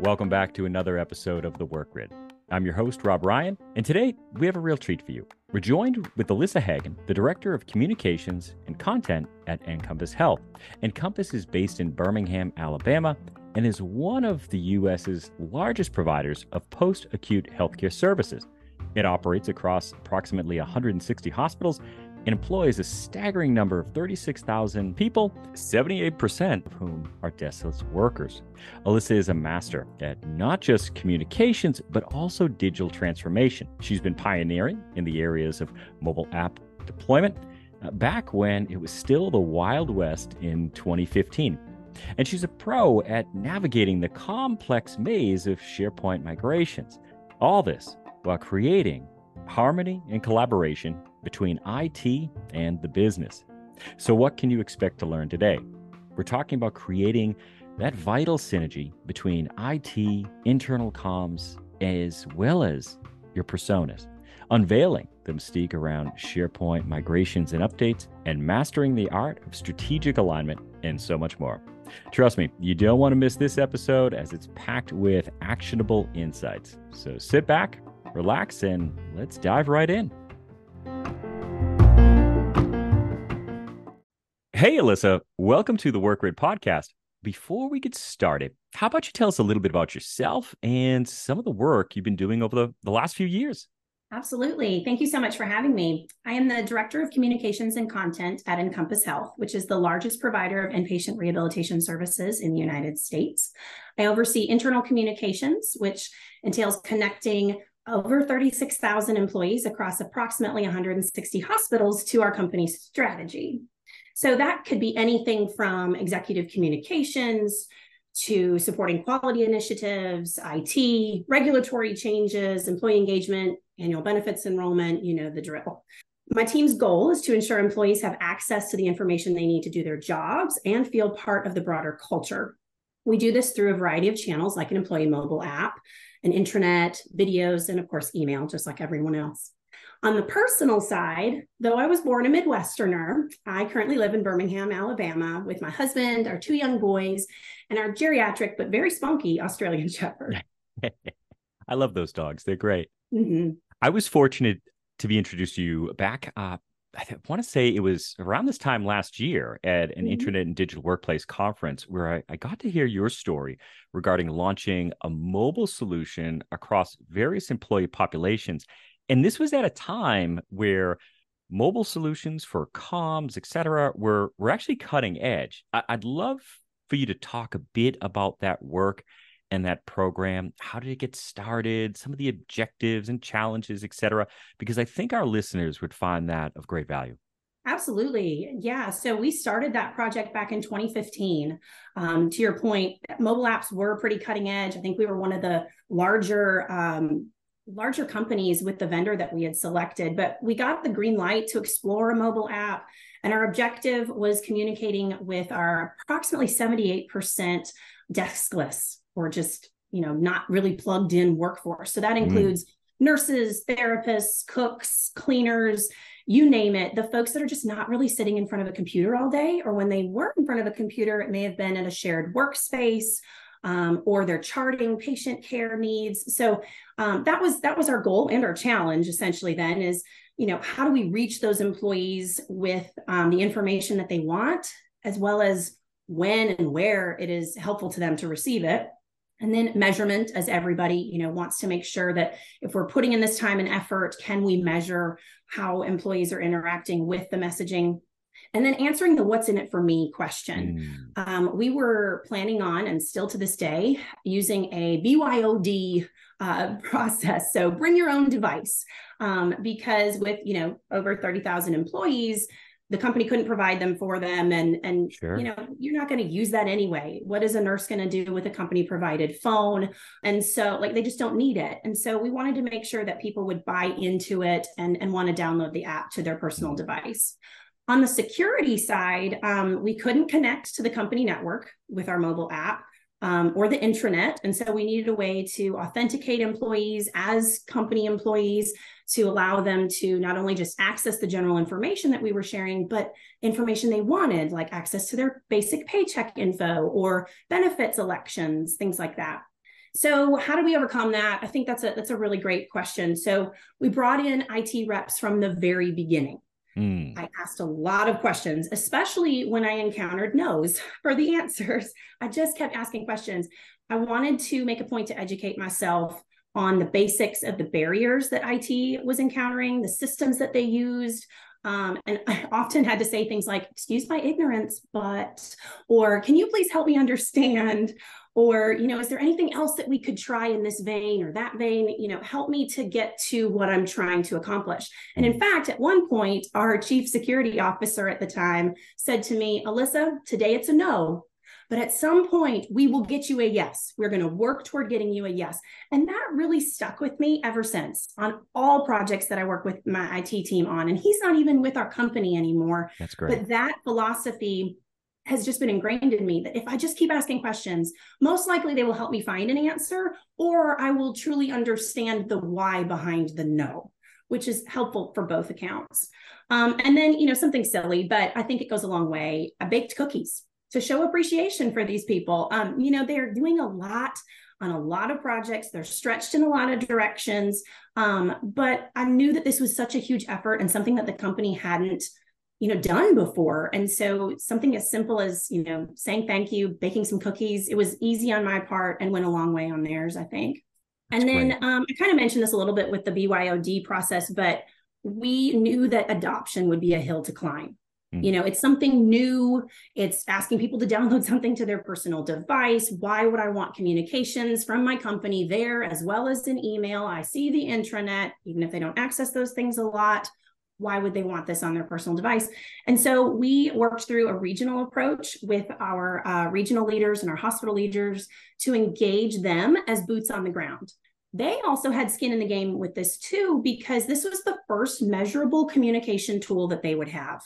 Welcome back to another episode of The Workgrid. I'm your host, Rob Ryan, and today we have a real treat for you. We're joined with Alyssa Hagan, the Director of Communications and Content at Encompass Health. Encompass is based in Birmingham, Alabama, and is one of the U.S.'s largest providers of post acute healthcare services. It operates across approximately 160 hospitals and employs a staggering number of 36,000 people, 78% of whom are deskless workers. Alyssa is a master at not just communications, but also digital transformation. She's been pioneering in the areas of mobile app deployment uh, back when it was still the Wild West in 2015. And she's a pro at navigating the complex maze of SharePoint migrations. All this while creating harmony and collaboration between IT and the business. So, what can you expect to learn today? We're talking about creating that vital synergy between IT, internal comms, as well as your personas, unveiling the mystique around SharePoint migrations and updates, and mastering the art of strategic alignment, and so much more. Trust me, you don't want to miss this episode as it's packed with actionable insights. So sit back, relax, and let's dive right in. Hey, Alyssa, welcome to the Workgrid podcast. Before we get started, how about you tell us a little bit about yourself and some of the work you've been doing over the, the last few years? Absolutely. Thank you so much for having me. I am the Director of Communications and Content at Encompass Health, which is the largest provider of inpatient rehabilitation services in the United States. I oversee internal communications, which entails connecting over 36,000 employees across approximately 160 hospitals to our company's strategy. So that could be anything from executive communications to supporting quality initiatives, IT, regulatory changes, employee engagement, annual benefits enrollment, you know, the drill. My team's goal is to ensure employees have access to the information they need to do their jobs and feel part of the broader culture. We do this through a variety of channels like an employee mobile app, an intranet, videos, and of course, email, just like everyone else. On the personal side, though I was born a Midwesterner, I currently live in Birmingham, Alabama, with my husband, our two young boys, and our geriatric but very spunky Australian Shepherd. I love those dogs. They're great. Mm-hmm. I was fortunate to be introduced to you back. Uh, I want to say it was around this time last year at an mm-hmm. Intranet and Digital Workplace conference where I, I, got to hear your story regarding launching a mobile solution across various employee populations and this was at a time where mobile solutions for comms, et cetera, were, were actually cutting edge. I, I'd love for you to talk a bit about that work and that program. How did it get started? Some of the objectives and challenges, et cetera, because I think our listeners would find that of great value. Absolutely. Yeah. So we started that project back in 2015. Um, to your point, mobile apps were pretty cutting edge. I think we were one of the larger um, larger companies with the vendor that we had selected, but we got the green light to explore a mobile app. And our objective was communicating with our approximately 78% deskless or just, you know, not really plugged in workforce. So that mm-hmm. includes mm. nurses, therapists, cooks, cleaners, you name it, the folks that are just not really sitting in front of a computer all day, or when they were in front of a computer, it may have been in a shared workspace um, or they're charting patient care needs. So um, that was that was our goal and our challenge essentially. Then is you know how do we reach those employees with um, the information that they want, as well as when and where it is helpful to them to receive it and then measurement as everybody you know wants to make sure that if we're putting in this time and effort can we measure how employees are interacting with the messaging and then answering the what's in it for me question. Mm. Um, we were planning on, and still to this day, using a BYOD uh, process. So bring your own device. Um, because with, you know, over 30,000 employees, the company couldn't provide them for them. And and sure. you know you're not going to use that anyway. What is a nurse going to do with a company provided phone? And so like they just don't need it. And so we wanted to make sure that people would buy into it and and want to download the app to their personal device. On the security side, um, we couldn't connect to the company network with our mobile app. Um, or the intranet. And so we needed a way to authenticate employees as company employees to allow them to not only just access the general information that we were sharing, but information they wanted, like access to their basic paycheck info or benefits elections, things like that. So how do we overcome that? I think that's a that's a really great question. So we brought in IT reps from the very beginning. Mm. I asked a lot of questions, especially when I encountered no's for the answers. I just kept asking questions. I wanted to make a point to educate myself on the basics of the barriers that IT was encountering, the systems that they used. Um, and I often had to say things like, excuse my ignorance, but, or can you please help me understand? Or you know is there anything else that we could try in this vein or that vein? You know help me to get to what i'm trying to accomplish. And in mm. fact at one point our chief security officer at the time said to me alyssa today it's a no but at some point we will get you a yes. We're going to work toward getting you a yes. And that really stuck with me ever since on all projects that i work with my it team on. And he's not even with our company anymore. That's great. but that philosophy has just been ingrained in me that if I just keep asking questions, most likely they will help me find an answer, or I will truly understand the why behind the no, which is helpful for both accounts. Um, and then, you know, something silly, but I think it goes a long way. I baked cookies to show appreciation for these people. Um, you know, they're doing a lot on a lot of projects. They're stretched in a lot of directions. Um, but I knew that this was such a huge effort and something that the company hadn't you know done before. And so something as simple as you know saying thank you baking some cookies it was easy on my part and went a long way on theirs i think. That's and then um, i kind of mentioned this a little bit with the byod process but we knew that adoption would be a hill to climb. Mm. you know it's something new. It's asking people to download something to their personal device. Why would i want communications from my company there as well as an email? I see the intranet even if they don't access those things a lot why would they want this on their personal device? And so we worked through a regional approach with our uh, regional leaders and our hospital leaders to engage them as boots on the ground. They also had skin in the game with this too, because this was the first measurable communication tool that they would have.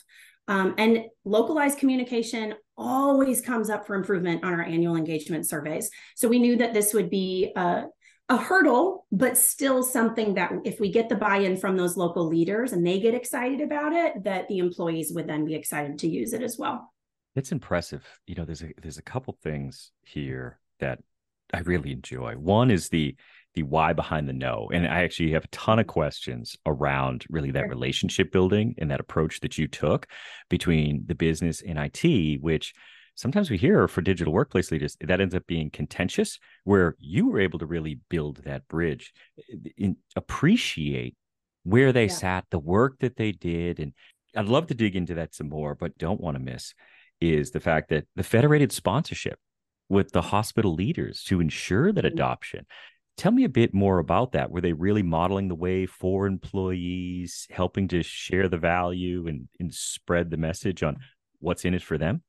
Um, and localized communication always comes up for improvement on our annual engagement surveys. So we knew that this would be a, a hurdle, but still something that if we get the buy-in from those local leaders and they get excited about it, that the employees would then be excited to use it as well. It's impressive. You know, there's a there's a couple things here that I really enjoy. One is the the why behind the no. And I actually have a ton of questions around really that relationship building and that approach that you took between the business and IT, which sometimes we hear for digital workplace leaders that ends up being contentious where you were able to really build that bridge in, appreciate where they yeah. sat the work that they did and i'd love to dig into that some more but don't want to miss is the fact that the federated sponsorship with the hospital leaders to ensure that mm-hmm. adoption tell me a bit more about that were they really modeling the way for employees helping to share the value and, and spread the message on what's in it for them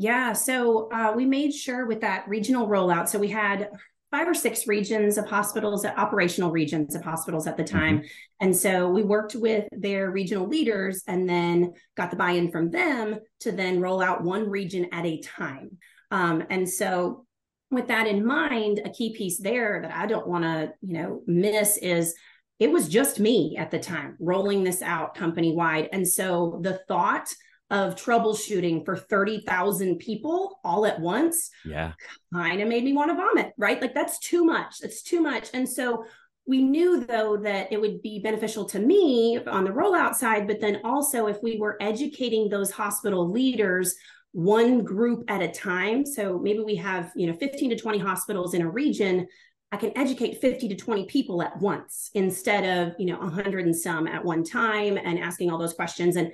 yeah. So uh, we made sure with that regional rollout. So we had five or six regions of hospitals, operational regions of hospitals at the mm-hmm. time. Mm-hmm. And so we worked with their regional leaders and then got the buy in from them to then roll out one region at a time. Um, and so with that in mind, a key piece there that I don't want to, you know, miss is it was just me at the time rolling this out company wide. And so the thought of troubleshooting for 30,000 people all at once. Yeah. Kind of made me want to vomit, right? Like that's too much. That's too much. And so we knew though that it would be beneficial to me on the rollout side, but then also if we were educating those hospital leaders one group at a time. So maybe we have, you know, 15 to 20 hospitals in a region. I can educate 50 to 20 people at once instead of, you know, 100 and some at one time and asking all those questions. And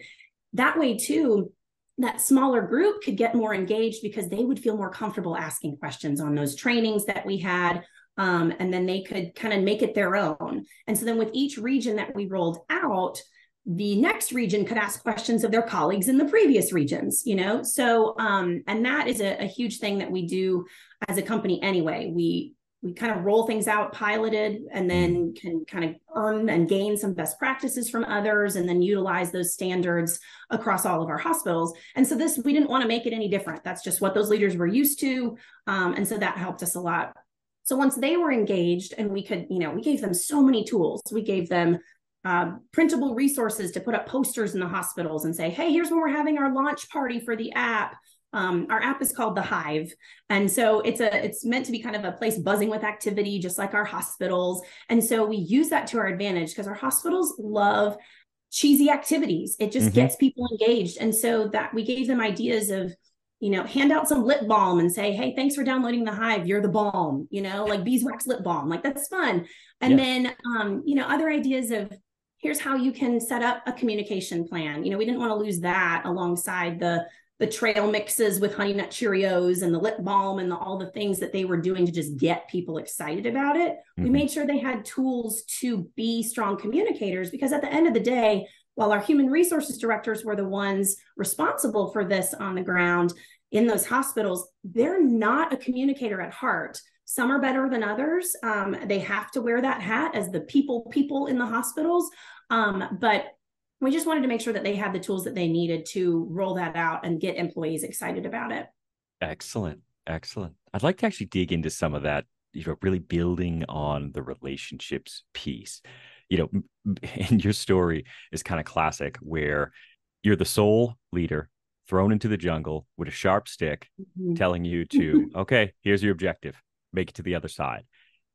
that way too that smaller group could get more engaged because they would feel more comfortable asking questions on those trainings that we had um, and then they could kind of make it their own. And so then with each region that we rolled out the next region could ask questions of their colleagues in the previous regions you know? So um, and that is a, a huge thing that we do as a company anyway. We we kind of roll things out piloted and then mm. can kind of earn and gain some best practices from others and then utilize those standards across all of our hospitals. And so this we didn't want to make it any different. That's just what those leaders were used to um, and so that helped us a lot. So once they were engaged and we could you know we gave them so many tools. We gave them uh, printable resources to put up posters in the hospitals and say hey here's when we're having our launch party for the app um, our app is called the Hive, and so it's a it's meant to be kind of a place buzzing with activity, just like our hospitals. And so we use that to our advantage because our hospitals love cheesy activities. It just mm-hmm. gets people engaged, and so that we gave them ideas of you know, hand out some lip balm and say, hey, thanks for downloading the Hive. You're the balm, you know, like beeswax lip balm. Like that's fun. And yeah. then, um, you know, other ideas of here's how you can set up a communication plan. You know, we didn't want to lose that alongside the the trail mixes with honey nut Cheerios and the lip balm and the, all the things that they were doing to just get people excited about it. Mm-hmm. We made sure they had tools to be strong communicators because at the end of the day, while our human resources directors were the ones responsible for this on the ground in those hospitals, they're not a communicator at heart. Some are better than others. Um, they have to wear that hat as the people people in the hospitals. Um, but we just wanted to make sure that they had the tools that they needed to roll that out and get employees excited about it. Excellent. Excellent. I'd like to actually dig into some of that, you know, really building on the relationships piece. You know, and your story is kind of classic where you're the sole leader thrown into the jungle with a sharp stick mm-hmm. telling you to, okay, here's your objective, make it to the other side.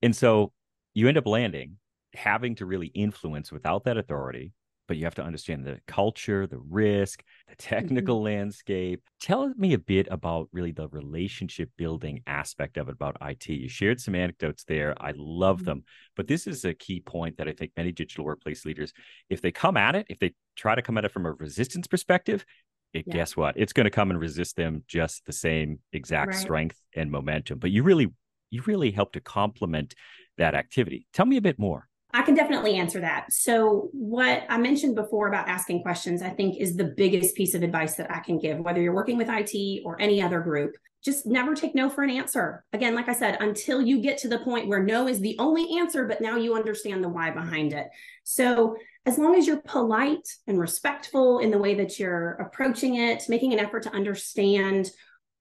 And so you end up landing having to really influence without that authority but you have to understand the culture, the risk, the mm-hmm. technical mm-hmm. landscape. Tell me a bit about really the relationship building aspect of it about IT. You shared some anecdotes there. I love mm-hmm. them. But this is a key point that I think many digital workplace leaders, if they come at it, if they try to come at it from a resistance perspective, it, yeah. guess what? It's going to come and resist them just the same exact right. strength and momentum. But you really, you really help to complement that activity. Tell me a bit more. I can definitely answer that. So, what I mentioned before about asking questions, I think is the biggest piece of advice that I can give, whether you're working with IT or any other group. Just never take no for an answer. Again, like I said, until you get to the point where no is the only answer, but now you understand the why behind it. So, as long as you're polite and respectful in the way that you're approaching it, making an effort to understand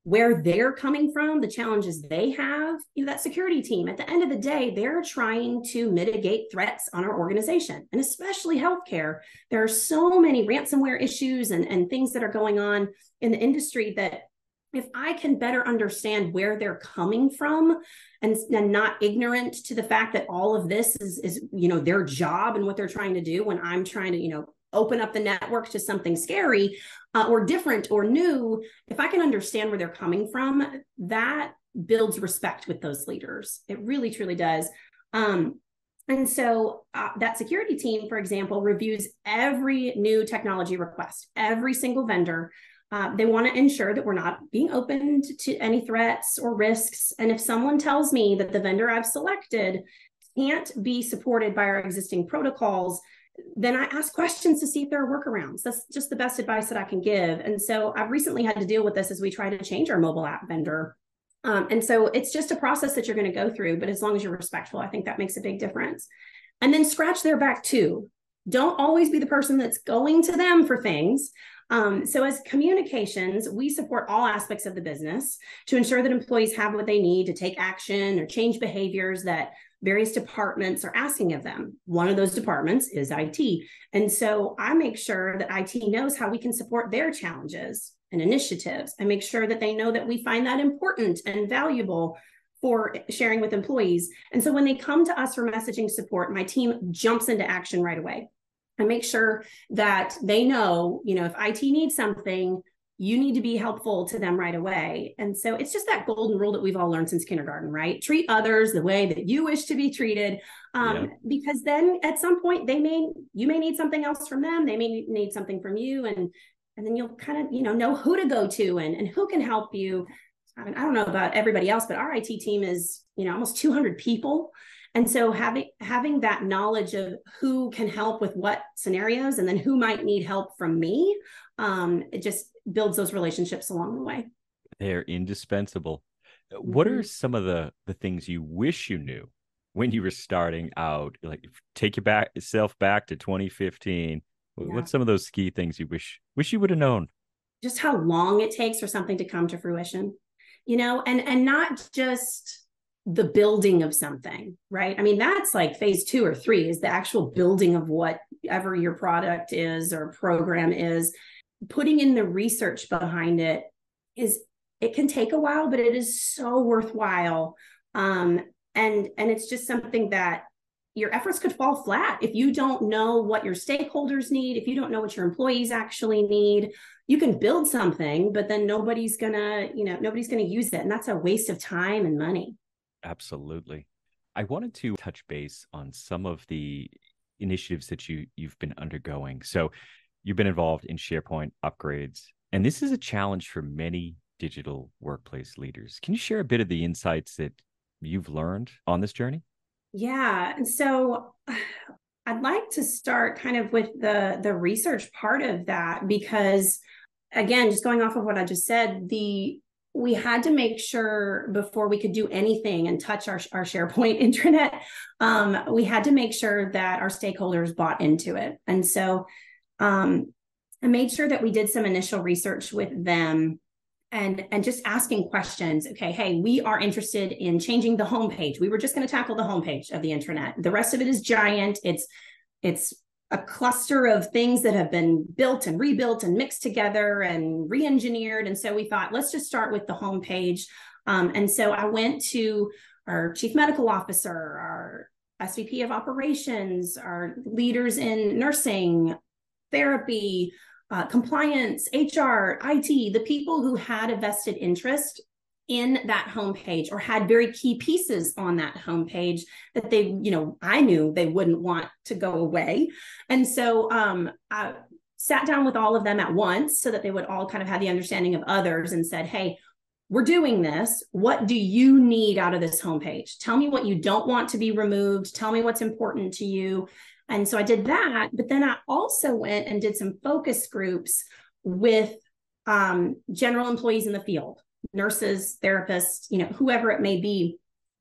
where they're coming from, the challenges they have, you know, that security team, at the end of the day, they're trying to mitigate threats on our organization and especially healthcare. There are so many ransomware issues and, and things that are going on in the industry that if I can better understand where they're coming from and, and not ignorant to the fact that all of this is, is, you know, their job and what they're trying to do when I'm trying to, you know, open up the network to something scary uh, or different or new, if I can understand where they're coming from, that builds respect with those leaders. It really, truly does. Um, and so uh, that security team, for example, reviews every new technology request, every single vendor. Uh, they want to ensure that we're not being opened to any threats or risks. And if someone tells me that the vendor I've selected can't be supported by our existing protocols, then I ask questions to see if there are workarounds. That's just the best advice that I can give. And so I've recently had to deal with this as we try to change our mobile app vendor. Um, and so it's just a process that you're going to go through, but as long as you're respectful, I think that makes a big difference. And then scratch their back too. Don't always be the person that's going to them for things. Um, so, as communications, we support all aspects of the business to ensure that employees have what they need to take action or change behaviors that various departments are asking of them. One of those departments is IT. And so I make sure that IT knows how we can support their challenges and initiatives. I make sure that they know that we find that important and valuable for sharing with employees. And so when they come to us for messaging support, my team jumps into action right away. I make sure that they know, you know, if IT needs something, you need to be helpful to them right away. And so it's just that golden rule that we've all learned since kindergarten, right? Treat others the way that you wish to be treated. Um, yeah. Because then at some point they may, you may need something else from them. They may need something from you. And, and then you'll kind of, you know, know who to go to and, and who can help you. I mean, I don't know about everybody else, but our IT team is, you know, almost 200 people. And so having having that knowledge of who can help with what scenarios and then who might need help from me, um, it just builds those relationships along the way. They're indispensable. What mm-hmm. are some of the the things you wish you knew when you were starting out? Like take your back yourself back to 2015. Yeah. What's some of those key things you wish wish you would have known? Just how long it takes for something to come to fruition, you know, and and not just the building of something, right? I mean, that's like phase two or three is the actual building of whatever your product is or program is. Putting in the research behind it is it can take a while, but it is so worthwhile. Um, and and it's just something that your efforts could fall flat if you don't know what your stakeholders need, if you don't know what your employees actually need. You can build something, but then nobody's gonna, you know, nobody's gonna use it, and that's a waste of time and money. Absolutely. I wanted to touch base on some of the initiatives that you you've been undergoing. So you've been involved in SharePoint upgrades, and this is a challenge for many digital workplace leaders. Can you share a bit of the insights that you've learned on this journey? Yeah, and so I'd like to start kind of with the the research part of that because again, just going off of what I just said, the we had to make sure before we could do anything and touch our, our SharePoint intranet, um, we had to make sure that our stakeholders bought into it. And so um, I made sure that we did some initial research with them and and just asking questions. Okay hey we are interested in changing the homepage. We were just going to tackle the homepage of the intranet. The rest of it is giant. It's it's a cluster of things that have been built and rebuilt and mixed together and re-engineered. And so we thought let's just start with the homepage. Um, and so i went to our chief medical officer our svp of operations our leaders in nursing therapy uh, compliance hr it the people who had a vested interest in that homepage or had very key pieces on that homepage that they, you know, I knew they wouldn't want to go away. And so um, I sat down with all of them at once so that they would all kind of have the understanding of others and said, hey, we're doing this. What do you need out of this homepage? Tell me what you don't want to be removed. Tell me what's important to you. And so I did that. But then I also went and did some focus groups with um, general employees in the field nurses, therapists, you know, whoever it may be,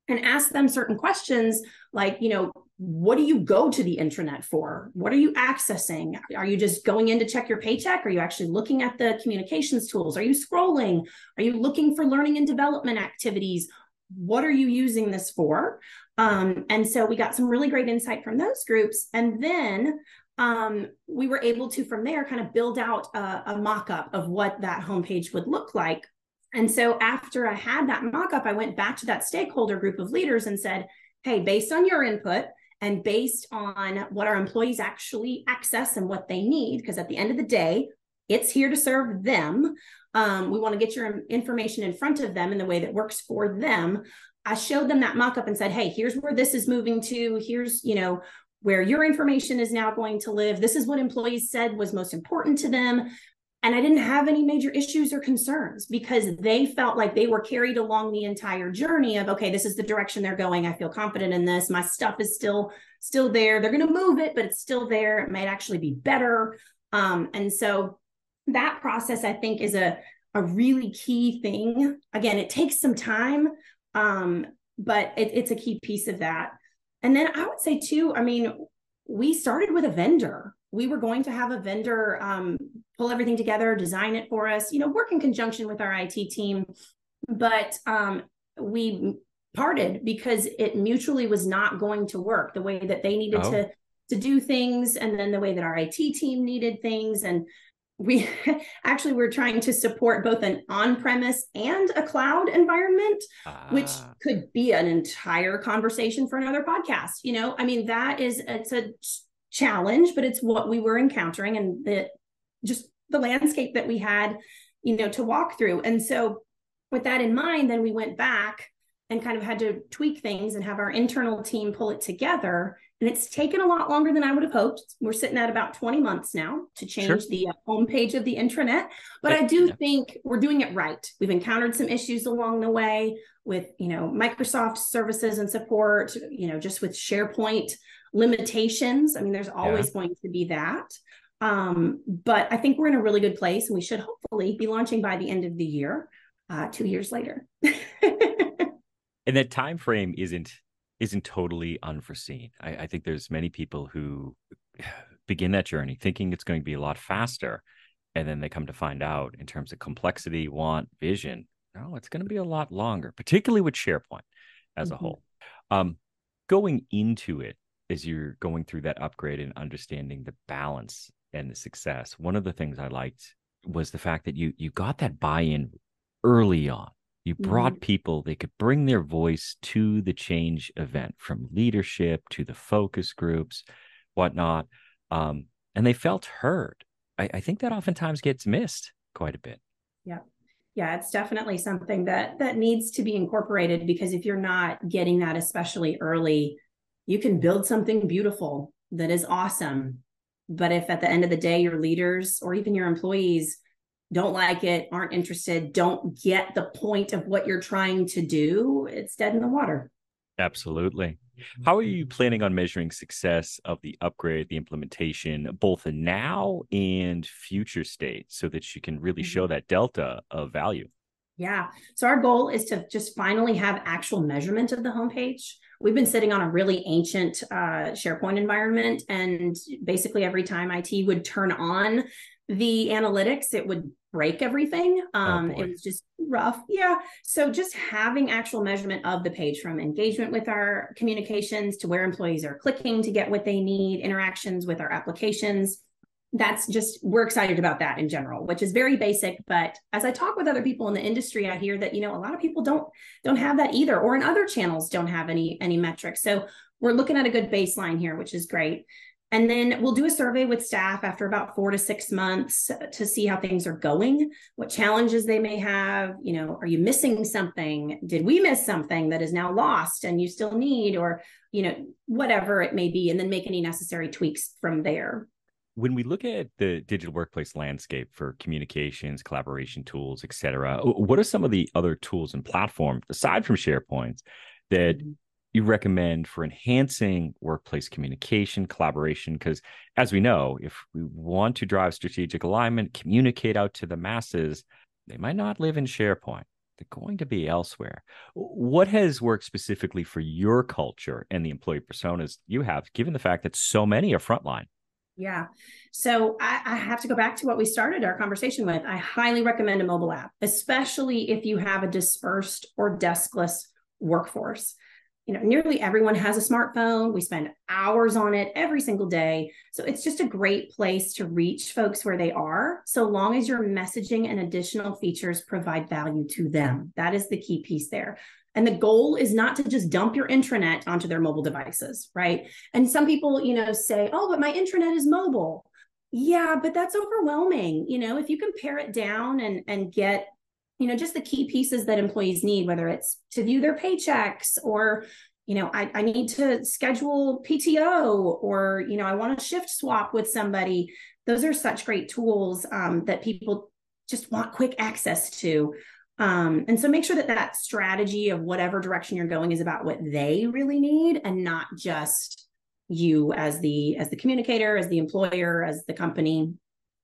and ask them certain questions like, you know, what do you go to the intranet for? What are you accessing? Are you just going in to check your paycheck? Are you actually looking at the communications tools? Are you scrolling? Are you looking for learning and development activities? What are you using this for? Um, and so we got some really great insight from those groups. And then um, we were able to, from there, kind of build out a, a mock up of what that homepage would look like and so after I had that mock up, I went back to that stakeholder group of leaders and said, hey, based on your input and based on what our employees actually access and what they need, because at the end of the day, it's here to serve them. Um, we want to get your information in front of them in the way that works for them. I showed them that mock up and said, hey, here's where this is moving to. Here's, you know, where your information is now going to live. This is what employees said was most important to them. And I didn't have any major issues or concerns because they felt like they were carried along the entire journey of, okay, this is the direction they're going. I feel confident in this. My stuff is still still there. They're going to move it, but it's still there. It might actually be better. Um, and so that process, I think, is a a really key thing. Again, it takes some time, um, but it, it's a key piece of that. And then I would say too, I mean, we started with a vendor. We were going to have a vendor um, pull everything together, design it for us, you know, work in conjunction with our IT team. But um, we parted because it mutually was not going to work the way that they needed oh. to to do things and then the way that our IT team needed things and we actually were trying to support both an on-premise and a cloud environment ah. which could be an entire conversation for another podcast you know i mean that is it's a challenge but it's what we were encountering and the just the landscape that we had, you know, to walk through. And so with that in mind, then we went back and kind of had to tweak things and have our internal team pull it together. And it's taken a lot longer than I would have hoped. We're sitting at about 20 months now to change sure. the uh, homepage of the intranet. But I do yeah. think we're doing it right. We've encountered some issues along the way with, you know, Microsoft services and support, you know, just with SharePoint limitations. I mean, there's always yeah. going to be that. Um, but I think we're in a really good place and we should hopefully be launching by the end of the year, uh, two years later. and that time frame isn't isn't totally unforeseen. I, I think there's many people who begin that journey thinking it's going to be a lot faster, and then they come to find out in terms of complexity, want, vision, no, it's going to be a lot longer, particularly with SharePoint as mm-hmm. a whole. Um, going into it as you're going through that upgrade and understanding the balance and the success, one of the things I liked was the fact that you you got that buy-in early on. You brought mm-hmm. people, they could bring their voice to the change event from leadership to the focus groups, whatnot. Um, and they felt heard. I, I think that oftentimes gets missed quite a bit. Yeah yeah it's definitely something that that needs to be incorporated because if you're not getting that especially early you can build something beautiful that is awesome but if at the end of the day your leaders or even your employees don't like it aren't interested don't get the point of what you're trying to do it's dead in the water absolutely how are you planning on measuring success of the upgrade, the implementation, both now and future state, so that you can really show mm-hmm. that delta of value? Yeah. So our goal is to just finally have actual measurement of the homepage. We've been sitting on a really ancient uh, SharePoint environment, and basically every time IT would turn on the analytics, it would break everything. Oh, um, oh it was just rough. Yeah. So just having actual measurement of the page from engagement with our communications to where employees are clicking to get what they need, interactions with our applications. That's just we're excited about that in general, which is very basic. But as I talk with other people in the industry, I hear that you know a lot of people don't don't have that either, or in other channels don't have any any metrics. So we're looking at a good baseline here, which is great. And then we'll do a survey with staff after about four to six months to see how things are going, what challenges they may have. You know, are you missing something? Did we miss something that is now lost and you still need, or, you know, whatever it may be, and then make any necessary tweaks from there. When we look at the digital workplace landscape for communications, collaboration tools, et cetera, what are some of the other tools and platforms aside from SharePoint that mm-hmm you recommend for enhancing workplace communication, collaboration? Because as we know, if we want to drive strategic alignment, communicate out to the masses, they might not live in SharePoint. They're going to be elsewhere. What has worked specifically for your culture and the employee personas you have, given the fact that so many are frontline? Yeah. So I, I, have to go back to what we started our conversation with. I highly recommend a mobile app, especially if you have a dispersed or deskless workforce you know nearly everyone has a smartphone. We spend hours on it every single day. So it's just a great place to reach folks where they are so long as your messaging and additional features provide value to them. That is the key piece there. And the goal is not to just dump your intranet onto their mobile devices right? And some people you know say oh but my intranet is mobile. Yeah but that's overwhelming. You know if you can pare it down and and get you know just the key pieces that employees need whether it's to view their paychecks or you know I, I need to schedule pto or you know i want to shift swap with somebody. Those are such great tools um, that people just want quick access to. Um, and so make sure that that strategy of whatever direction you're going is about what they really need and not just you as the as the communicator as the employer as the company.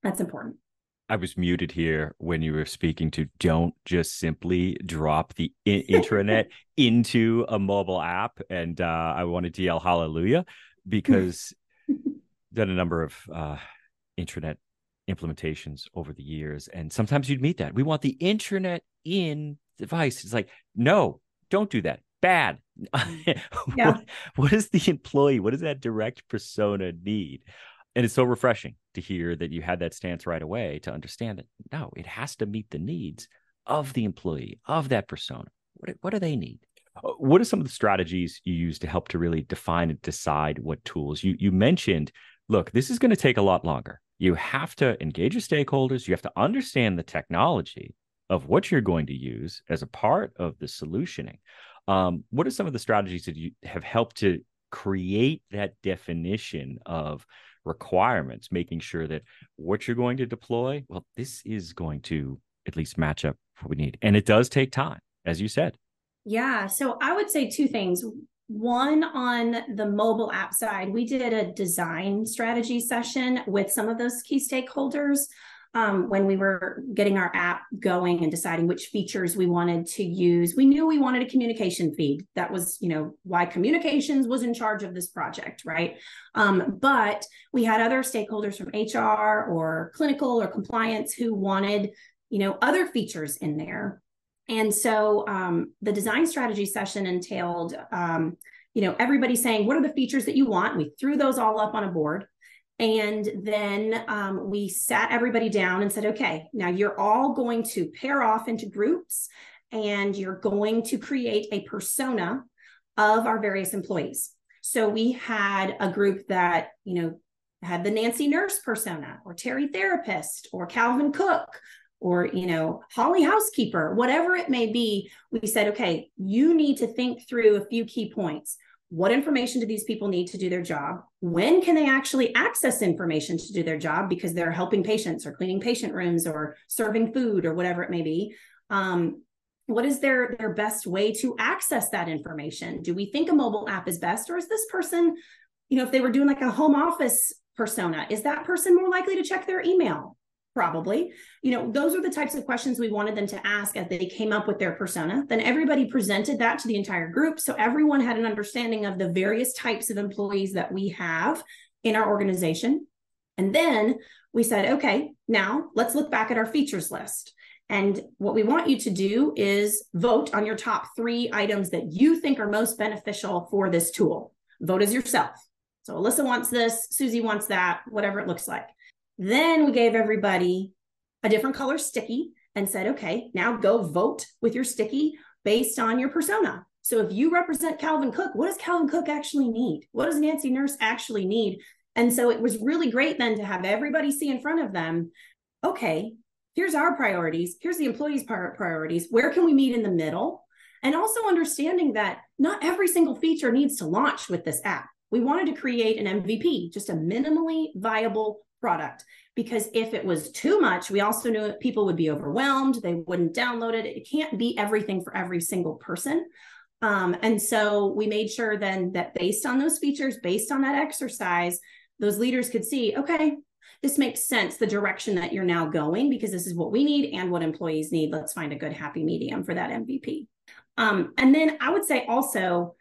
That's important I was muted here when you were speaking to don't just simply drop the I- intranet into a mobile app. And uh, I wanted to yell hallelujah because done a number of uh, intranet implementations over the years. And sometimes you'd meet that. We want the intranet in device. It's like, no, don't do that. Bad. Yeah. what, what does the employee, what does that direct persona need? And it's so refreshing to hear that you had that stance right away to understand that no, it has to meet the needs of the employee, of that persona. What, what do they need? Uh, what are some of the strategies you use to help to really define and decide what tools? You you mentioned, look, this is going to take a lot longer. You have to engage your stakeholders. You have to understand the technology of what you're going to use as a part of the solutioning. Um, what are some of the strategies that you have helped to create that definition of requirements, making sure that what you're going to deploy, well, this is going to at least match up what we need. And it does take time, as you said. Yeah. So I would say two things. One on the mobile app side, we did a design strategy session with some of those key stakeholders um, when we were getting our app going and deciding which features we wanted to use. We knew we wanted a communication feed. That was, you know, why communications was in charge of this project, right? Um, but we had other stakeholders from HR or clinical or compliance who wanted, you know, other features in there. And so um, the design strategy session entailed, um, you know, everybody saying, what are the features that you want? We threw those all up on a board. And then um, we sat everybody down and said, okay, now you're all going to pair off into groups and you're going to create a persona of our various employees. So we had a group that, you know, had the Nancy nurse persona or Terry therapist or Calvin cook or, you know, Holly housekeeper, whatever it may be. We said, okay, you need to think through a few key points what information do these people need to do their job? When can they actually access information to do their job? Because they're helping patients or cleaning patient rooms or serving food or whatever it may be. Um, what is their their best way to access that information? Do we think a mobile app is best or is this person you know if they were doing like a home office persona is that person more likely to check their email probably. You know those are the types of questions we wanted them to ask as they came up with their persona. Then everybody presented that to the entire group. So everyone had an understanding of the various types of employees that we have in our organization. And then we said okay now let's look back at our features list. And what we want you to do is vote on your top three items that you think are most beneficial for this tool. Vote as yourself. So alyssa wants this susie wants that whatever it looks like then we gave everybody a different color sticky and said, okay, now go vote with your sticky based on your persona. So if you represent Calvin Cook, what does Calvin Cook actually need? What does Nancy Nurse actually need? And so it was really great then to have everybody see in front of them, okay, here's our priorities, here's the employees' priorities, where can we meet in the middle? And also understanding that not every single feature needs to launch with this app. We wanted to create an MVP, just a minimally viable product. Because if it was too much we also knew people would be overwhelmed they wouldn't download it. It can't be everything for every single person. Um, and so we made sure then that based on those features based on that exercise those leaders could see okay this makes sense the direction that you're now going because this is what we need and what employees need. Let's find a good happy medium for that mvp um, and then i would say also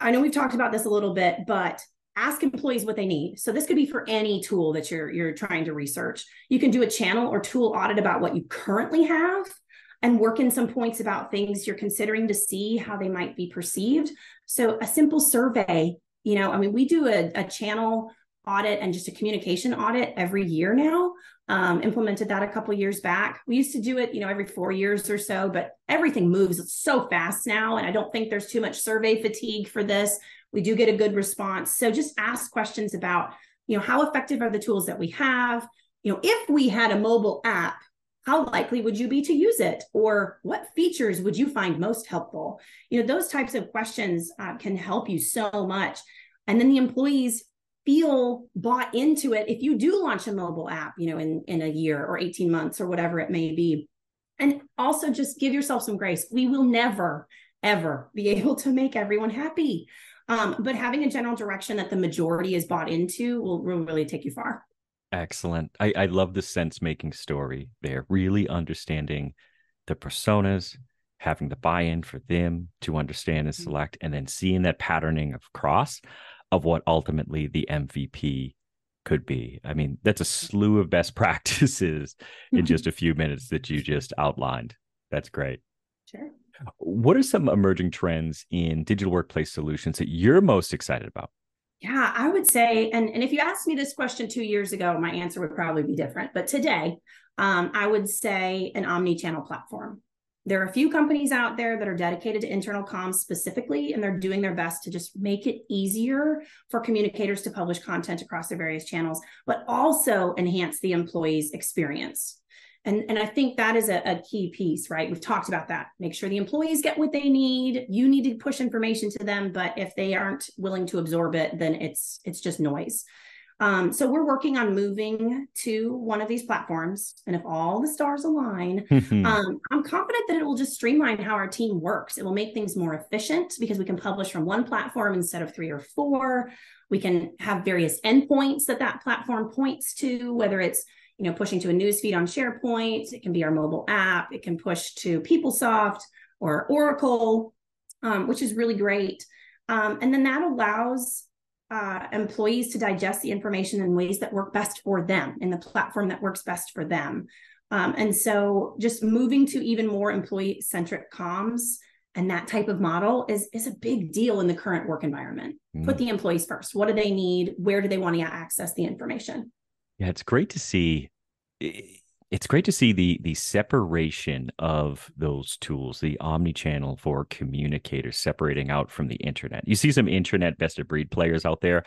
i know we've talked about this a little bit but ask employees what they need. So this could be for any tool that you're you're trying to research. You can do a channel or tool audit about what you currently have and work in some points about things you're considering to see how they might be perceived. So a simple survey, you know, I mean, we do a, a channel audit and just a communication audit every year now. Um, implemented that a couple years back. We used to do it, you know, every four years or so, but everything moves so fast now, and I don't think there's too much survey fatigue for this. We do get a good response. So just ask questions about you know how effective are the tools that we have? You know if we had a mobile app how likely would you be to use it? Or what features would you find most helpful? You know those types of questions uh, can help you so much. And then the employees feel bought into it if you do launch a mobile app you know in in a year or 18 months or whatever it may be and also just give yourself some grace we will never ever be able to make everyone happy um, but having a general direction that the majority is bought into will, will really take you far. Excellent. I, I love the sense making story there, really understanding the personas, having the buy in for them to understand and mm-hmm. select, and then seeing that patterning across of what ultimately the MVP could be. I mean, that's a slew of best practices in just a few minutes that you just outlined. That's great. Sure. What are some emerging trends in digital workplace solutions that you're most excited about? Yeah, I would say, and, and if you asked me this question two years ago, my answer would probably be different. But today, um, I would say an omni channel platform. There are a few companies out there that are dedicated to internal comms specifically, and they're doing their best to just make it easier for communicators to publish content across their various channels, but also enhance the employee's experience. And, and I think that is a, a, key piece, right? We've talked about that. Make sure the employees get what they need. You need to push information to them, but if they aren't willing to absorb it, then it's it's just noise. Um, so we're working on moving to one of these platforms, and if all the stars align, um, I'm confident that it will just streamline how our team works. It will make things more efficient because we can publish from one platform instead of three or four. We can have various endpoints that that platform points to, whether it's you know, pushing to a newsfeed on SharePoint. It can be our mobile app. It can push to PeopleSoft or Oracle, um, which is really great. Um, and then that allows uh, employees to digest the information in ways that work best for them in the platform that works best for them. Um, and so just moving to even more employee centric comms and that type of model is, is a big deal in the current work environment. Mm. Put the employees first. What do they need? Where do they want to access the information? Yeah, it's great to see. It's great to see the the separation of those tools, the omni-channel for communicators separating out from the intranet. You see some intranet best of breed players out there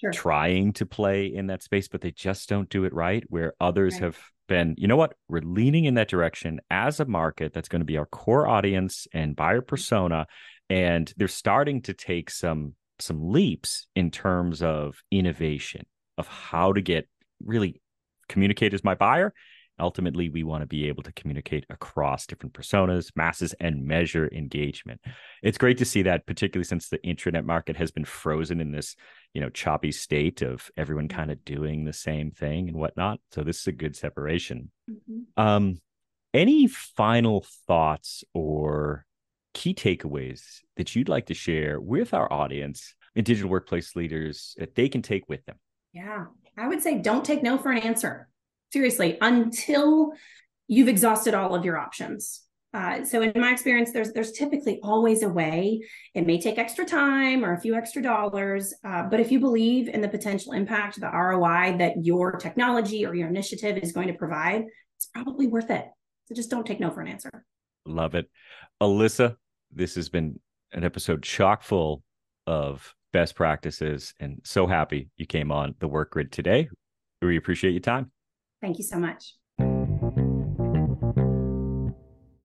sure. trying to play in that space, but they just don't do it right. Where others right. have been, you know what, we're leaning in that direction as a market that's going to be our core audience and buyer mm-hmm. persona. And they're starting to take some some leaps in terms of innovation of how to get really communicate as my buyer ultimately we want to be able to communicate across different personas masses and measure engagement. It's great to see that particularly since the intranet market has been frozen in this you know choppy state of everyone kind of doing the same thing and whatnot. So this is a good separation. Mm-hmm. um any final thoughts or key takeaways that you'd like to share with our audience and digital workplace leaders that they can take with them? Yeah. I would say don't take no for an answer seriously until you've exhausted all of your options. Uh, so in my experience, there's there's typically always a way. It may take extra time or a few extra dollars, uh, but if you believe in the potential impact, the ROI that your technology or your initiative is going to provide, it's probably worth it. So just don't take no for an answer. Love it, Alyssa. This has been an episode chock full of best practices, and so happy you came on the Workgrid today. We appreciate your time. Thank you so much.